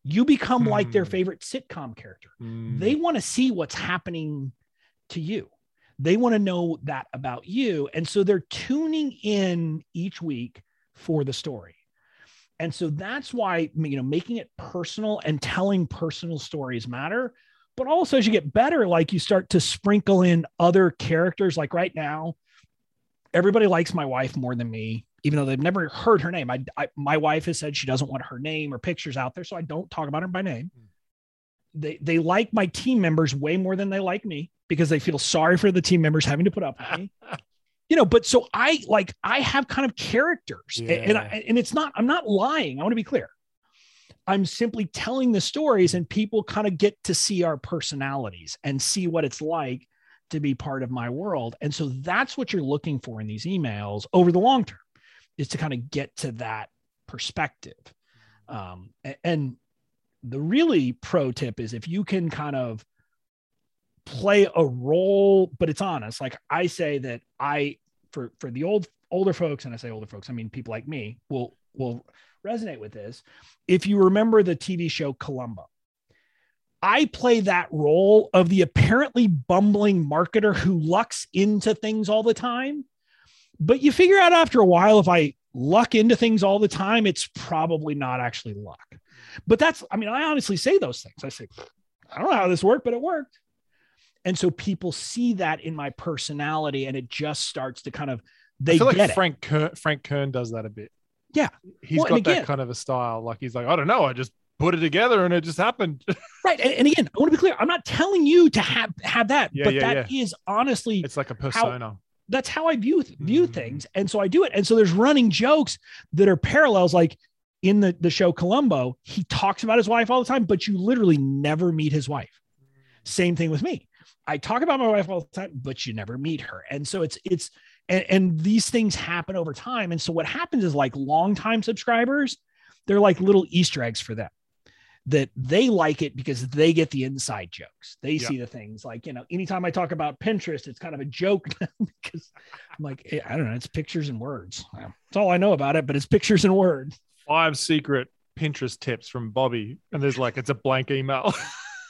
You become mm. like their hmm. favorite sitcom character. Mm. They want to see what's happening to you. They want to know that about you. And so they're tuning in each week for the story. And so that's why, you know, making it personal and telling personal stories matter. But also, as you get better, like you start to sprinkle in other characters. Like right now, everybody likes my wife more than me, even though they've never heard her name. I, I my wife has said she doesn't want her name or pictures out there, so I don't talk about her by name. Hmm. They they like my team members way more than they like me because they feel sorry for the team members having to put up with me. you know, but so I like I have kind of characters, yeah. and I, and it's not I'm not lying. I want to be clear. I'm simply telling the stories, and people kind of get to see our personalities and see what it's like to be part of my world. And so that's what you're looking for in these emails over the long term, is to kind of get to that perspective. Um, and the really pro tip is if you can kind of play a role, but it's honest. Like I say that I for for the old older folks, and I say older folks, I mean people like me will will resonate with this. If you remember the TV show Columbo, I play that role of the apparently bumbling marketer who lucks into things all the time. But you figure out after a while, if I luck into things all the time, it's probably not actually luck. But that's, I mean, I honestly say those things. I say, I don't know how this worked, but it worked. And so people see that in my personality and it just starts to kind of, they I feel like Frank Kern, Frank Kern does that a bit. Yeah. He's well, got again, that kind of a style. Like he's like, I don't know. I just put it together and it just happened. right. And, and, again, I want to be clear. I'm not telling you to have, have that, yeah, but yeah, that yeah. is honestly, it's like a persona. How, that's how I view, view mm. things. And so I do it. And so there's running jokes that are parallels. Like in the, the show Columbo, he talks about his wife all the time, but you literally never meet his wife. Same thing with me. I talk about my wife all the time, but you never meet her. And so it's, it's, and, and these things happen over time. And so what happens is like longtime subscribers, they're like little Easter eggs for them that they like it because they get the inside jokes. They see the things like, you know, anytime I talk about Pinterest, it's kind of a joke because I'm like, I don't know, it's pictures and words. That's all I know about it, but it's pictures and words five secret Pinterest tips from Bobby, and there's like it's a blank email.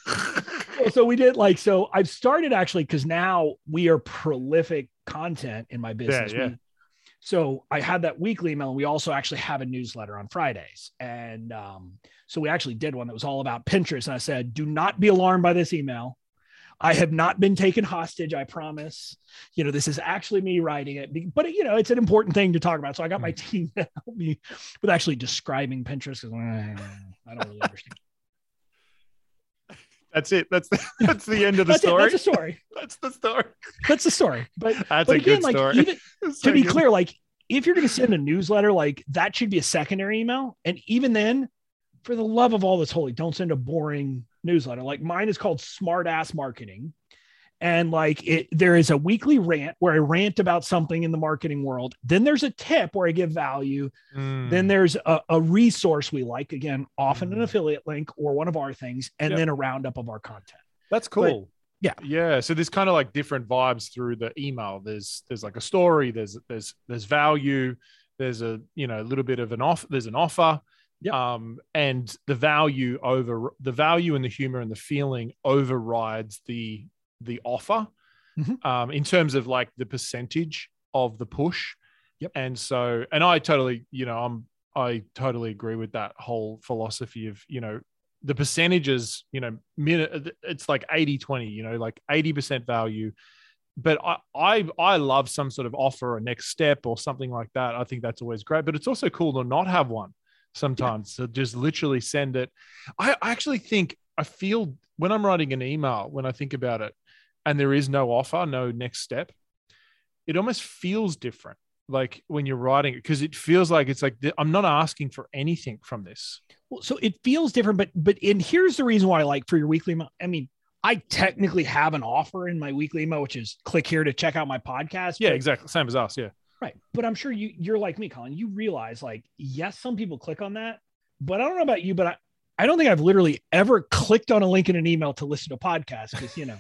so we did like so. I've started actually because now we are prolific content in my business. Yeah, yeah. So I had that weekly email, and we also actually have a newsletter on Fridays. And um, so we actually did one that was all about Pinterest. And I said, "Do not be alarmed by this email. I have not been taken hostage. I promise. You know, this is actually me writing it, but you know, it's an important thing to talk about. So I got my mm. team to help me with actually describing Pinterest because I don't really understand. That's it. That's the, that's the end of the that's story. It. That's the story. that's the story. That's the story. But that's but again. Like, even, to be good. clear, like if you're going to send a newsletter, like that should be a secondary email. And even then, for the love of all that's holy, don't send a boring newsletter. Like mine is called Smart Ass Marketing. And like it, there is a weekly rant where I rant about something in the marketing world. Then there's a tip where I give value. Mm. Then there's a, a, resource we like, again, often mm. an affiliate link or one of our things, and yep. then a roundup of our content. That's cool. But, yeah. Yeah. So there's kind of like different vibes through the email. There's there's like a story, there's there's there's value, there's a you know a little bit of an off, there's an offer Yep. Um, and the value over the value and the humor and the feeling overrides the the offer mm-hmm. um, in terms of like the percentage of the push. Yep. And so, and I totally, you know, I'm I totally agree with that whole philosophy of, you know, the percentages, you know, minute it's like 80 20, you know, like 80% value. But I, I I love some sort of offer, or next step or something like that. I think that's always great. But it's also cool to not have one sometimes. Yeah. So just literally send it. I, I actually think I feel when I'm writing an email, when I think about it, and there is no offer, no next step, it almost feels different. Like when you're writing it, because it feels like it's like I'm not asking for anything from this. Well, so it feels different, but but and here's the reason why I like for your weekly email. I mean, I technically have an offer in my weekly email, which is click here to check out my podcast. Yeah, exactly. Same as us. Yeah. Right. But I'm sure you you're like me, Colin. You realize like, yes, some people click on that, but I don't know about you, but I, I don't think I've literally ever clicked on a link in an email to listen to a podcast because you know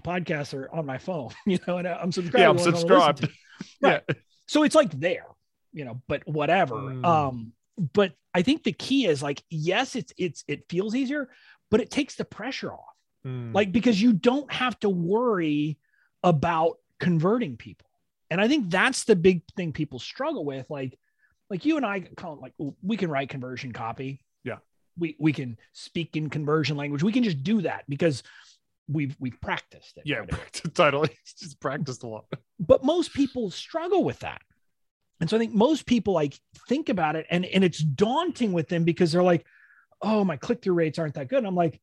podcasts are on my phone, you know, and I'm subscribed. Yeah, I'm subscribed. Right. Yeah. So it's like there, you know, but whatever. Mm. Um, but I think the key is like, yes, it's it's it feels easier, but it takes the pressure off. Mm. Like because you don't have to worry about converting people. And I think that's the big thing people struggle with. Like, like you and I call it like we can write conversion copy. Yeah. We we can speak in conversion language. We can just do that because we've we've practiced it. Yeah, right? totally. just practiced a lot. But most people struggle with that. And so I think most people like think about it and and it's daunting with them because they're like, oh, my click-through rates aren't that good. And I'm like,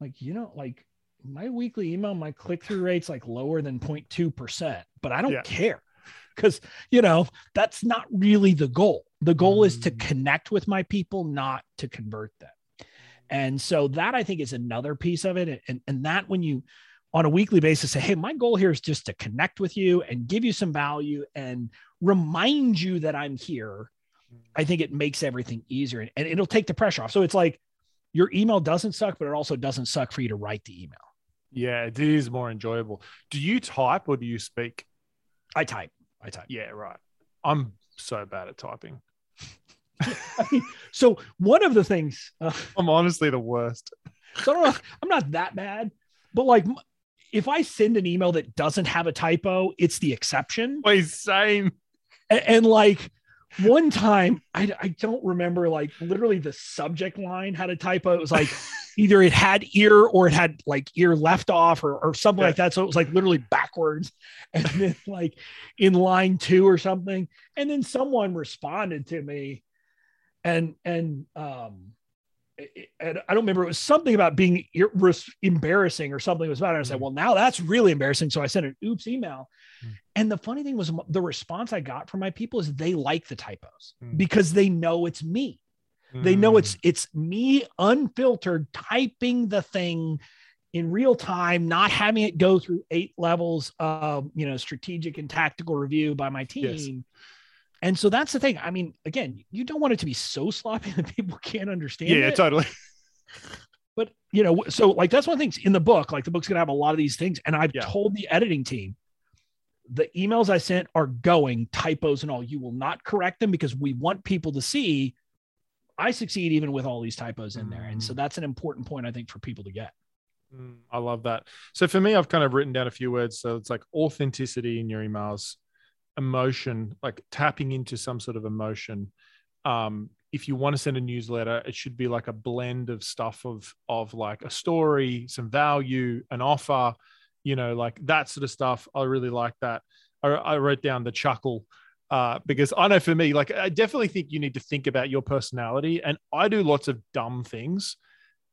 like, you know, like my weekly email, my click-through rates like lower than 0.2%, but I don't yeah. care because you know that's not really the goal the goal mm. is to mm. connect with my people not to convert them and so that i think is another piece of it and, and that when you on a weekly basis say hey my goal here is just to connect with you and give you some value and remind you that i'm here i think it makes everything easier and, and it'll take the pressure off so it's like your email doesn't suck but it also doesn't suck for you to write the email yeah it is more enjoyable do you type or do you speak I type. I type. Yeah, right. I'm so bad at typing. So one of the things uh, I'm honestly the worst. So I I'm not that bad, but like if I send an email that doesn't have a typo, it's the exception. Wait, same. And, and like one time, I, I don't remember like literally the subject line had a typo. It was like either it had ear or it had like ear left off or, or something yeah. like that. So it was like literally backwards. And then like in line two or something. And then someone responded to me and, and, um, and I don't remember. It was something about being embarrassing or something was about it. I said, mm. well, now that's really embarrassing. So I sent an oops email. Mm. And the funny thing was the response I got from my people is they like the typos mm. because they know it's me. They know it's mm. it's me unfiltered typing the thing in real time, not having it go through eight levels of you know strategic and tactical review by my team. Yes. And so that's the thing. I mean, again, you don't want it to be so sloppy that people can't understand. Yeah, it. totally. But you know, so like that's one of the things in the book. Like the book's gonna have a lot of these things, and I've yeah. told the editing team the emails I sent are going typos and all. You will not correct them because we want people to see I succeed even with all these typos in there. And so mm. that's an important point, I think, for people to get. Mm, I love that. So for me, I've kind of written down a few words. So it's like authenticity in your emails, emotion, like tapping into some sort of emotion. Um, if you want to send a newsletter, it should be like a blend of stuff of of like a story, some value, an offer, you know, like that sort of stuff. I really like that. I, I wrote down the chuckle uh, because I know for me, like I definitely think you need to think about your personality, and I do lots of dumb things,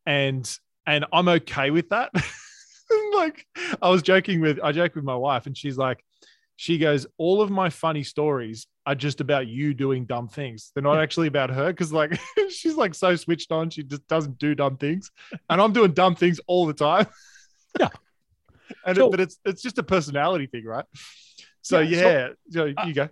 and and I'm okay with that. like I was joking with I joke with my wife, and she's like, she goes, all of my funny stories are just about you doing dumb things. They're not actually about her because like she's like so switched on, she just doesn't do dumb things, and I'm doing dumb things all the time. yeah, and so, it, but it's it's just a personality thing, right? So yeah, yeah so, you go.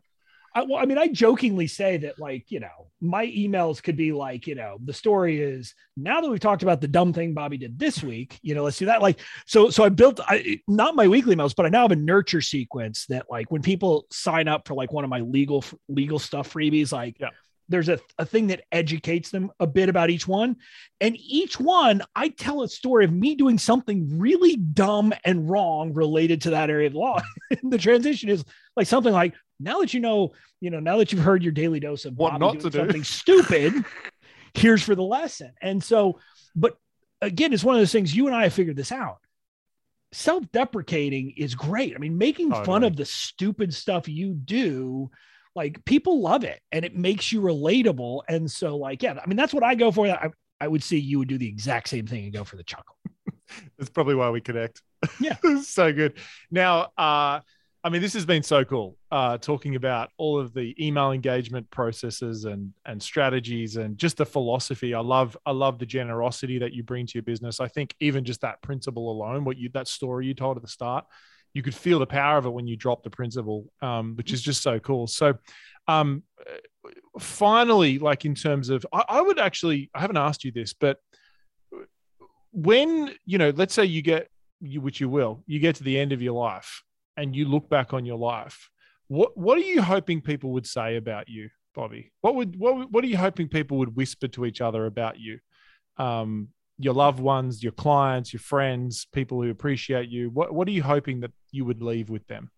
I, well, I mean, I jokingly say that, like, you know, my emails could be like, you know, the story is now that we've talked about the dumb thing Bobby did this week, you know, let's do that. Like, so, so I built I, not my weekly emails, but I now have a nurture sequence that, like, when people sign up for like one of my legal legal stuff freebies, like, yeah there's a, a thing that educates them a bit about each one. And each one, I tell a story of me doing something really dumb and wrong related to that area of law. the transition is like something like, now that you know, you know, now that you've heard your daily dose of what not to do something stupid, here's for the lesson. And so, but again, it's one of those things you and I have figured this out. Self-deprecating is great. I mean, making oh, fun of the stupid stuff you do, like people love it and it makes you relatable. And so, like, yeah, I mean, that's what I go for. I, I would see you would do the exact same thing and go for the chuckle. that's probably why we connect. Yeah. so good. Now, uh, I mean, this has been so cool. Uh, talking about all of the email engagement processes and and strategies and just the philosophy. I love I love the generosity that you bring to your business. I think even just that principle alone, what you that story you told at the start, you could feel the power of it when you drop the principle, um, which is just so cool. So, um, finally, like in terms of, I, I would actually, I haven't asked you this, but when you know, let's say you get you, which you will, you get to the end of your life and you look back on your life, what what are you hoping people would say about you, Bobby? What would what what are you hoping people would whisper to each other about you? Um, your loved ones, your clients, your friends, people who appreciate you. What what are you hoping that you would leave with them?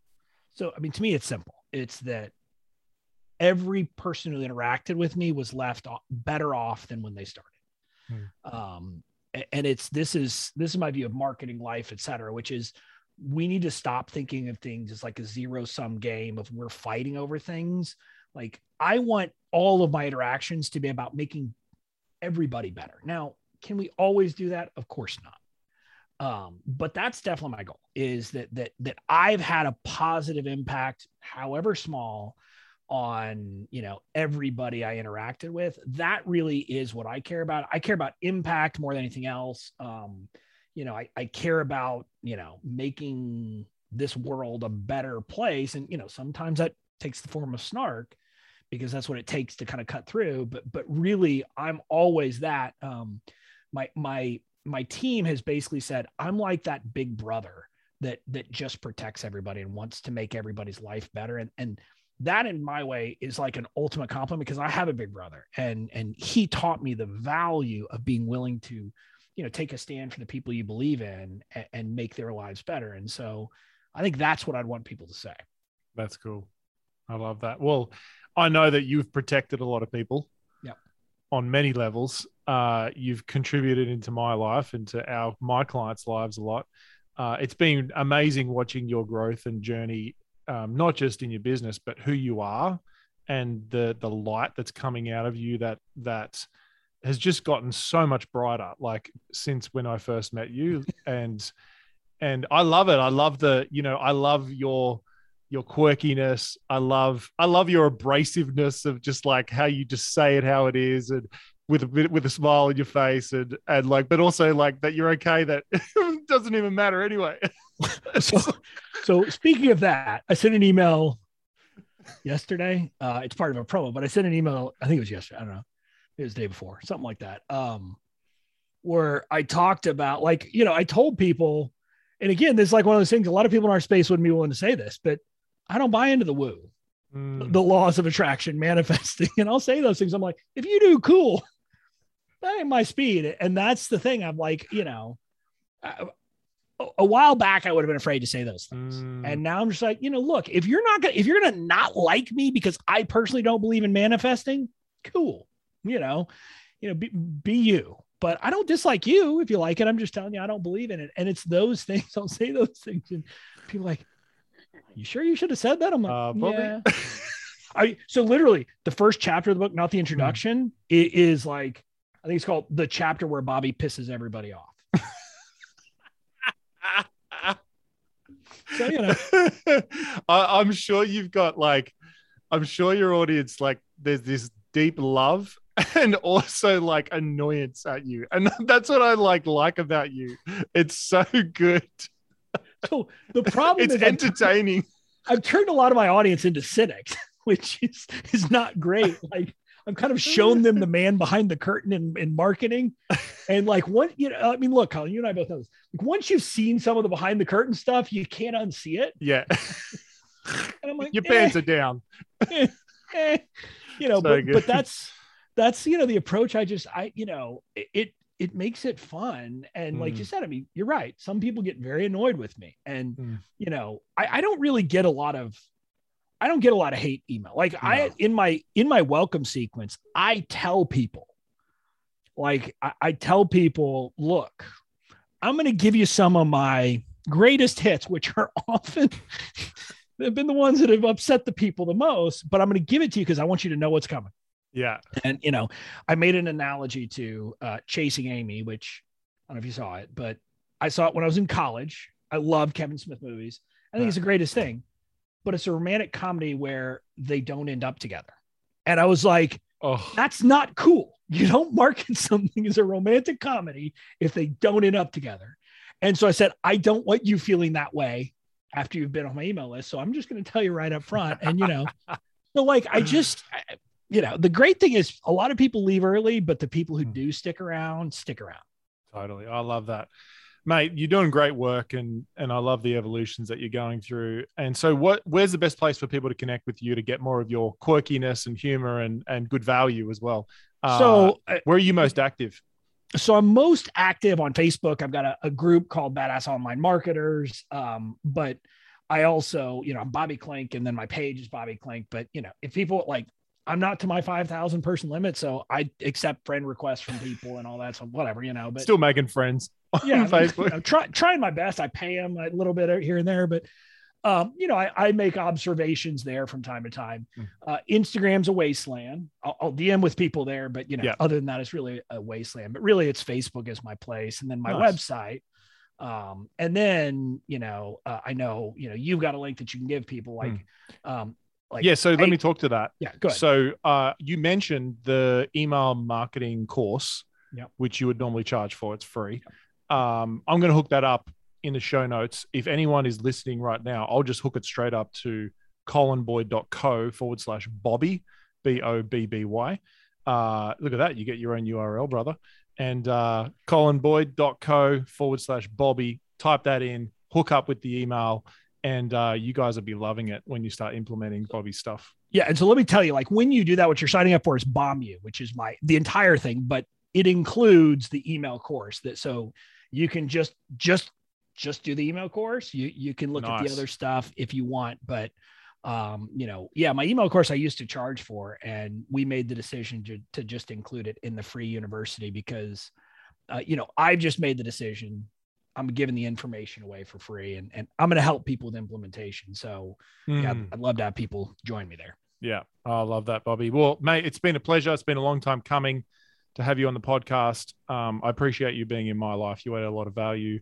So, I mean, to me, it's simple. It's that every person who interacted with me was left better off than when they started. Hmm. Um, and it's this is this is my view of marketing life, et cetera, which is we need to stop thinking of things as like a zero sum game of we're fighting over things. Like I want all of my interactions to be about making everybody better. Now, can we always do that? Of course not. Um, but that's definitely my goal is that that that I've had a positive impact, however small, on you know everybody I interacted with. That really is what I care about. I care about impact more than anything else. Um, you know, I, I care about you know making this world a better place, and you know sometimes that takes the form of snark because that's what it takes to kind of cut through. But but really, I'm always that. Um, my my my team has basically said I'm like that big brother that that just protects everybody and wants to make everybody's life better. And and that in my way is like an ultimate compliment because I have a big brother and and he taught me the value of being willing to, you know, take a stand for the people you believe in and, and make their lives better. And so I think that's what I'd want people to say. That's cool. I love that. Well, I know that you've protected a lot of people. Yep. On many levels. Uh, you've contributed into my life and to our my clients' lives a lot. Uh, it's been amazing watching your growth and journey, um, not just in your business, but who you are and the the light that's coming out of you that that has just gotten so much brighter like since when I first met you and and I love it I love the you know I love your your quirkiness. I love I love your abrasiveness of just like how you just say it how it is and with a with a smile on your face and and like but also like that you're okay that doesn't even matter anyway. so, so speaking of that, I sent an email yesterday. Uh, it's part of a promo, but I sent an email. I think it was yesterday. I don't know. It was the day before, something like that. Um, where I talked about like you know I told people, and again, this is like one of those things. A lot of people in our space wouldn't be willing to say this, but I don't buy into the woo, mm. the laws of attraction, manifesting. And I'll say those things. I'm like, if you do, cool. That ain't my speed. And that's the thing. I'm like, you know, a, a while back, I would have been afraid to say those things. Mm. And now I'm just like, you know, look, if you're not going to, if you're going to not like me because I personally don't believe in manifesting, cool. You know, you know, be, be you but I don't dislike you if you like it. I'm just telling you, I don't believe in it. And it's those things. I'll say those things. And people like, you sure you should have said that? I'm like, uh, yeah. I so literally the first chapter of the book, not the introduction, mm. it is like I think it's called the chapter where Bobby pisses everybody off. so you know, I, I'm sure you've got like, I'm sure your audience like there's this deep love and also like annoyance at you, and that's what I like like about you. It's so good. So the problem it's is entertaining. I've, I've turned a lot of my audience into cynics, which is is not great. Like I've kind of shown them the man behind the curtain in, in marketing. And like what you know, I mean, look, Colin, you and I both know this. Like once you've seen some of the behind the curtain stuff, you can't unsee it. Yeah. And I'm like, your pants eh, are down. Eh, eh. You know, so but, but that's that's you know the approach I just I you know it it makes it fun. And like you mm. said, I mean, you're right. Some people get very annoyed with me. And, mm. you know, I, I, don't really get a lot of, I don't get a lot of hate email. Like no. I, in my, in my welcome sequence, I tell people, like, I, I tell people, look, I'm going to give you some of my greatest hits, which are often, they've been the ones that have upset the people the most, but I'm going to give it to you because I want you to know what's coming. Yeah. And, you know, I made an analogy to uh, Chasing Amy, which I don't know if you saw it, but I saw it when I was in college. I love Kevin Smith movies. I think yeah. it's the greatest thing, but it's a romantic comedy where they don't end up together. And I was like, oh. that's not cool. You don't market something as a romantic comedy if they don't end up together. And so I said, I don't want you feeling that way after you've been on my email list. So I'm just going to tell you right up front. And, you know, so like, I just, you know, the great thing is a lot of people leave early, but the people who hmm. do stick around, stick around. Totally. I love that. Mate, you're doing great work and and I love the evolutions that you're going through. And so what where's the best place for people to connect with you to get more of your quirkiness and humor and and good value as well? Uh, so uh, where are you most active? So I'm most active on Facebook. I've got a, a group called Badass Online Marketers. Um, but I also, you know, I'm Bobby Klinck and then my page is Bobby Klinck. But you know, if people like I'm not to my 5,000 person limit. So I accept friend requests from people and all that. So whatever, you know, but still making friends. Yeah. Facebook. You know, try, trying my best. I pay them a little bit here and there, but um, you know, I, I, make observations there from time to time. Hmm. Uh, Instagram's a wasteland. I'll, I'll, DM with people there, but you know, yeah. other than that, it's really a wasteland. But really, it's Facebook is my place, and then my nice. website, Um, and then, you know, uh, I know, you know, you've got a link that you can give people like, mm. um, like, yeah. So hey, let me talk to that. Yeah. Go ahead. So, uh, you mentioned the email marketing course, yep. which you would normally charge for. It's free. Yep. Um, I'm going to hook that up in the show notes. If anyone is listening right now, I'll just hook it straight up to colinboyd.co forward slash Bobby, B O B B Y. Uh, look at that. You get your own URL, brother. And uh, colinboyd.co forward slash Bobby. Type that in, hook up with the email, and uh, you guys will be loving it when you start implementing Bobby's stuff. Yeah. And so let me tell you, like when you do that, what you're signing up for is Bomb You, which is my the entire thing, but it includes the email course that so you can just just just do the email course. You you can look nice. at the other stuff if you want, but um, you know, yeah, my email course I used to charge for, and we made the decision to, to just include it in the free university because, uh, you know, I've just made the decision. I'm giving the information away for free, and and I'm going to help people with implementation. So, mm. yeah, hmm. I'd love to have people join me there. Yeah, I love that, Bobby. Well, mate, it's been a pleasure. It's been a long time coming to have you on the podcast. Um, I appreciate you being in my life. You add a lot of value,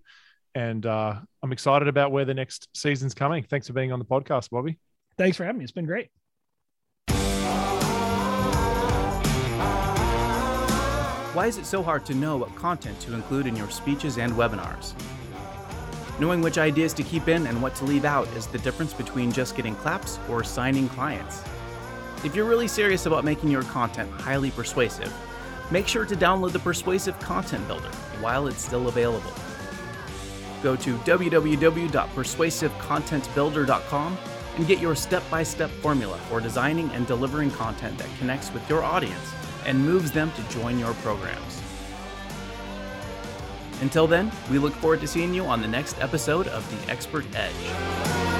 and uh, I'm excited about where the next season's coming. Thanks for being on the podcast, Bobby. Thanks for having me. It's been great. Why is it so hard to know what content to include in your speeches and webinars? Knowing which ideas to keep in and what to leave out is the difference between just getting claps or signing clients. If you're really serious about making your content highly persuasive, make sure to download the Persuasive Content Builder while it's still available. Go to www.persuasivecontentbuilder.com and get your step by step formula for designing and delivering content that connects with your audience and moves them to join your programs. Until then, we look forward to seeing you on the next episode of The Expert Edge.